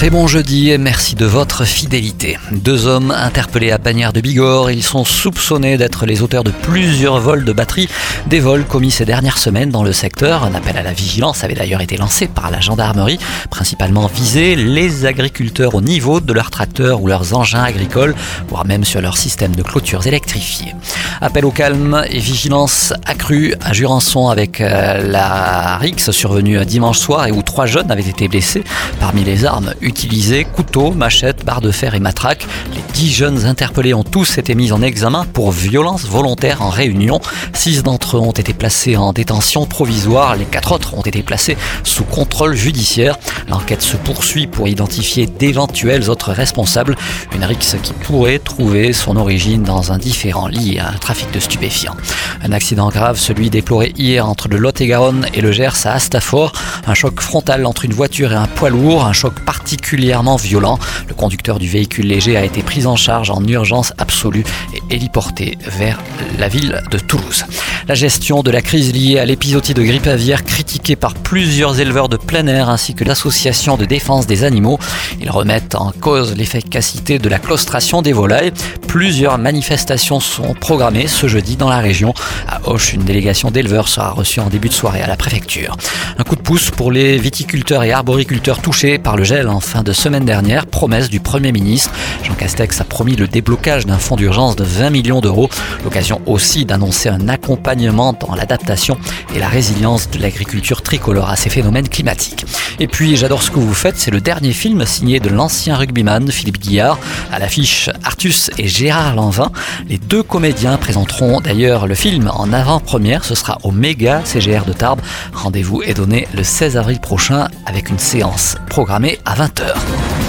Très bon jeudi et merci de votre fidélité. Deux hommes interpellés à Bagnères de Bigorre, ils sont soupçonnés d'être les auteurs de plusieurs vols de batterie, des vols commis ces dernières semaines dans le secteur. Un appel à la vigilance avait d'ailleurs été lancé par la gendarmerie, principalement visé les agriculteurs au niveau de leurs tracteurs ou leurs engins agricoles, voire même sur leur système de clôtures électrifiées. Appel au calme et vigilance accrue à Jurançon avec euh, la RIX survenue dimanche soir et où trois jeunes avaient été blessés. Parmi les armes utilisées, couteaux, machettes, barres de fer et matraques, les dix jeunes interpellés ont tous été mis en examen pour violence volontaire en réunion. Six d'entre eux ont été placés en détention provisoire, les quatre autres ont été placés sous contrôle judiciaire. L'enquête se poursuit pour identifier d'éventuels autres responsables. Une RIX qui pourrait trouver son origine dans un différent lié à un trafic de stupéfiants. Un accident grave, celui déploré hier entre le Lot-et-Garonne et le Gers à Astafort. Un choc frontal entre une voiture et un poids lourd, un choc particulièrement violent. Le conducteur du véhicule léger a été pris en charge en urgence absolue et héliporté vers la ville de Toulouse. La gestion de la crise liée à l'épisodie de grippe aviaire critiquée par plusieurs éleveurs de plein air ainsi que l'association de défense des animaux. Ils remettent en cause l'efficacité de la claustration des volailles. Plusieurs manifestations sont programmées ce jeudi dans la région. À Auch, une délégation d'éleveurs sera reçue en début de soirée à la préfecture. Un coup de pouce pour les viticulteurs et arboriculteurs touchés par le gel en fin de semaine dernière. Promesse du Premier ministre. Jean Castex a promis le déblocage d'un fonds d'urgence de 20 millions d'euros. L'occasion aussi d'annoncer un accompagnement dans l'adaptation et la résilience de l'agriculture tricolore à ces phénomènes climatiques. Et puis, j'adore ce que vous faites, c'est le dernier film signé de l'ancien rugbyman Philippe Guillard. À l'affiche, Artus et Gérard Lanvin. Les deux comédiens présenteront d'ailleurs le film en avant-première. Ce sera au Méga CGR de Tarbes. Rendez-vous est donné le 16 avril prochain avec une séance programmée à 20h.